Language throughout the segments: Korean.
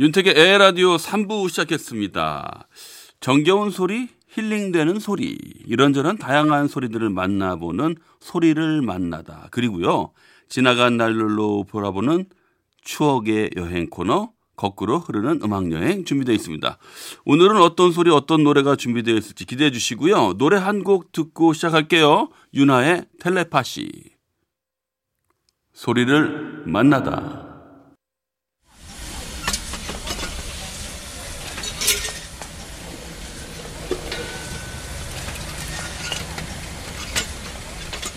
윤택의 에라디오 3부 시작했습니다. 정겨운 소리, 힐링되는 소리, 이런저런 다양한 소리들을 만나보는 소리를 만나다. 그리고요, 지나간 날로 돌아보는 추억의 여행 코너, 거꾸로 흐르는 음악 여행 준비되어 있습니다. 오늘은 어떤 소리, 어떤 노래가 준비되어 있을지 기대해 주시고요. 노래 한 곡 듣고 시작할게요. 윤하의 텔레파시. 소리를 만나다.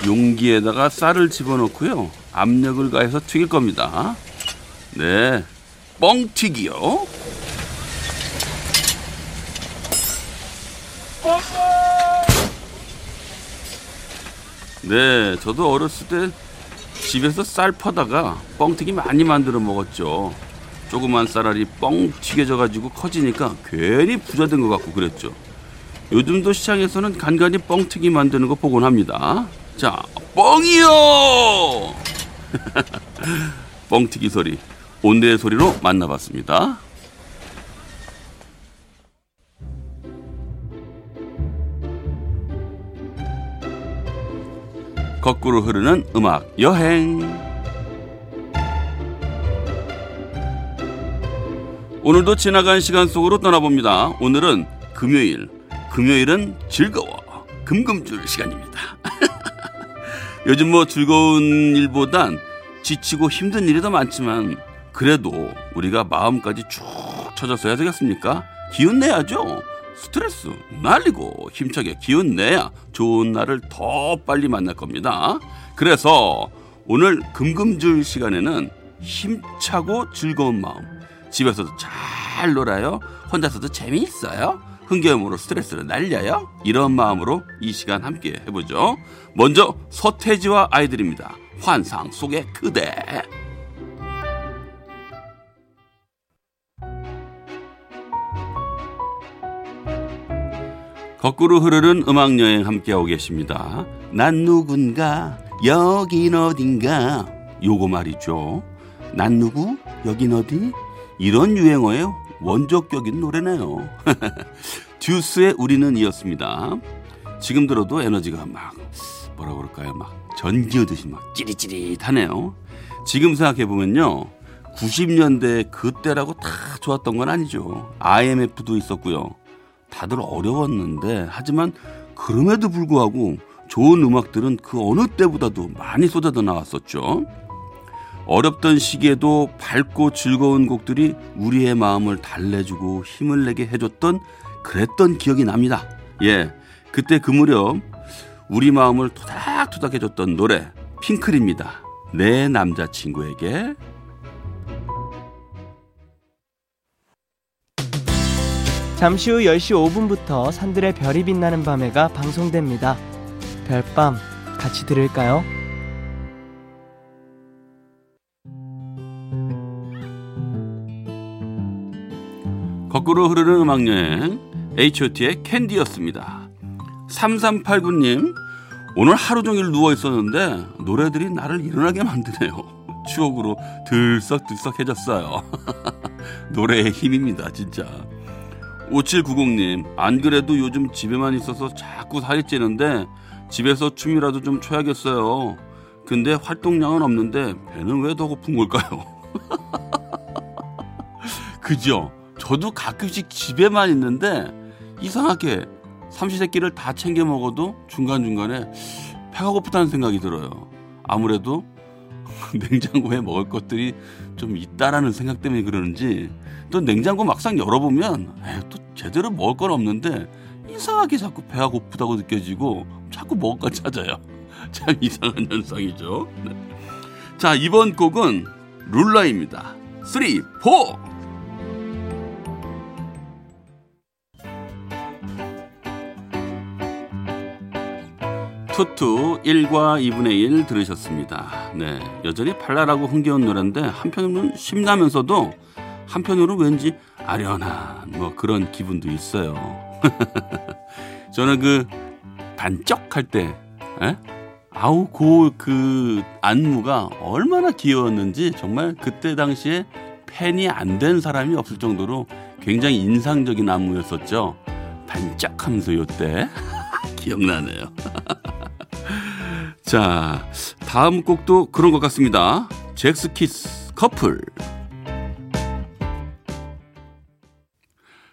용기에다가 쌀을 집어넣고요. 압력을 가해서 튀길 겁니다. 네. 뻥튀기요. 네, 저도 어렸을 때 집에서 쌀 퍼다가 뻥튀기 많이 만들어 먹었죠. 조그만 쌀알이 뻥 튀겨져 가지고 커지니까 괜히 부자 된 것 같고 그랬죠. 요즘도 시장에서는 간간히 뻥튀기 만드는 거 보곤 합니다. 자, 뻥이요! 뻥튀기 소리, 온대의 소리로 만나봤습니다. 거꾸로 흐르는 음악 여행. 오늘도 지나간 시간 속으로 떠나봅니다. 오늘은 금요일. 금요일은 즐거워. 금금줄 시간입니다. 요즘 뭐 즐거운 일보단 지치고 힘든 일이 더 많지만 그래도 우리가 마음까지 쭉 쳐져서 야 되겠습니까? 기운 내야죠. 스트레스 날리고 힘차게 기운 내야 좋은 날을 더 빨리 만날 겁니다. 그래서 오늘 금금줄 시간에는 힘차고 즐거운 마음 집에서도 잘 놀아요. 혼자서도 재미있어요. 흥겨움으로 스트레스를 날려요. 이런 마음으로 이 시간 함께 해보죠. 먼저 서태지와 아이들입니다. 환상 속의 그대. 거꾸로 흐르는 음악 여행 함께하고 계십니다. 난 누군가 여긴 어딘가 요거 말이죠. 난 누구 여긴 어디 이런 유행어의 원조격인 노래네요. 듀스의 우리는 이었습니다. 지금 들어도 에너지가 막 뭐라 그럴까요? 막 전기오듯이 막 찌릿찌릿하네요. 지금 생각해 보면요. 90년대 그때라고 다 좋았던 건 아니죠. IMF도 있었고요. 다들 어려웠는데 하지만 그럼에도 불구하고 좋은 음악들은 그 어느 때보다도 많이 쏟아져 나왔었죠. 어렵던 시기에도 밝고 즐거운 곡들이 우리의 마음을 달래주고 힘을 내게 해줬던 그랬던 기억이 납니다. 예, 그때 그 무렵 우리 마음을 토닥토닥 해줬던 노래 핑클입니다. 내 남자친구에게 잠시 후 10시 5분부터 산들의 별이 빛나는 밤에가 방송됩니다. 별밤 같이 들을까요? 거꾸로 흐르는 음악여행 H.O.T의 캔디였습니다. 3389님 오늘 하루 종일 누워 있었는데 노래들이 나를 일어나게 만드네요. 추억으로 들썩들썩해졌어요. 노래의 힘입니다, 진짜. 5790님, 안 그래도 요즘 집에만 있어서 자꾸 살이 찌는데 집에서 춤이라도 좀 춰야겠어요. 근데 활동량은 없는데 배는 왜 더 고픈 걸까요? 그죠? 저도 가끔씩 집에만 있는데 이상하게 삼시세끼를 다 챙겨 먹어도 중간중간에 배가 고프다는 생각이 들어요. 아무래도 냉장고에 먹을 것들이 좀 있다라는 생각 때문에 그러는지 또 냉장고 막상 열어보면 또 제대로 먹을 건 없는데 이상하게 자꾸 배가 고프다고 느껴지고 자꾸 먹을 걸 찾아요. 참 이상한 현상이죠. 네. 자 이번 곡은 룰라입니다. 3, 4 투투 1과 2분의 1 들으셨습니다. 네, 여전히 발랄하고 흥겨운 노래인데 한편으로는 심나면서도 한편으로 왠지 아련한 뭐 그런 기분도 있어요. 저는 그 반짝할 때, 에? 아우 고그 안무가 얼마나 귀여웠는지 정말 그때 당시에 팬이 안 된 사람이 없을 정도로 굉장히 인상적인 안무였었죠. 반짝하면서 요때 기억나네요. 자, 다음 곡도 그런 것 같습니다. 잭스키스 커플.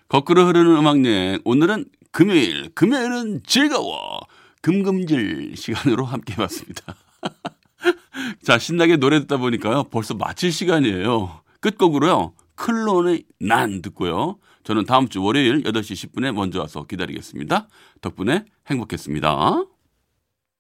거꾸로 흐르는 음악 여행. 오늘은 금요일, 금요일은 즐거워. 금금질 시간으로 함께 해봤습니다. 자, 신나게 노래 듣다 보니까요. 벌써 마칠 시간이에요. 끝곡으로요. 클론의 난 듣고요. 저는 다음 주 월요일 8시 10분에 먼저 와서 기다리겠습니다. 덕분에 행복했습니다.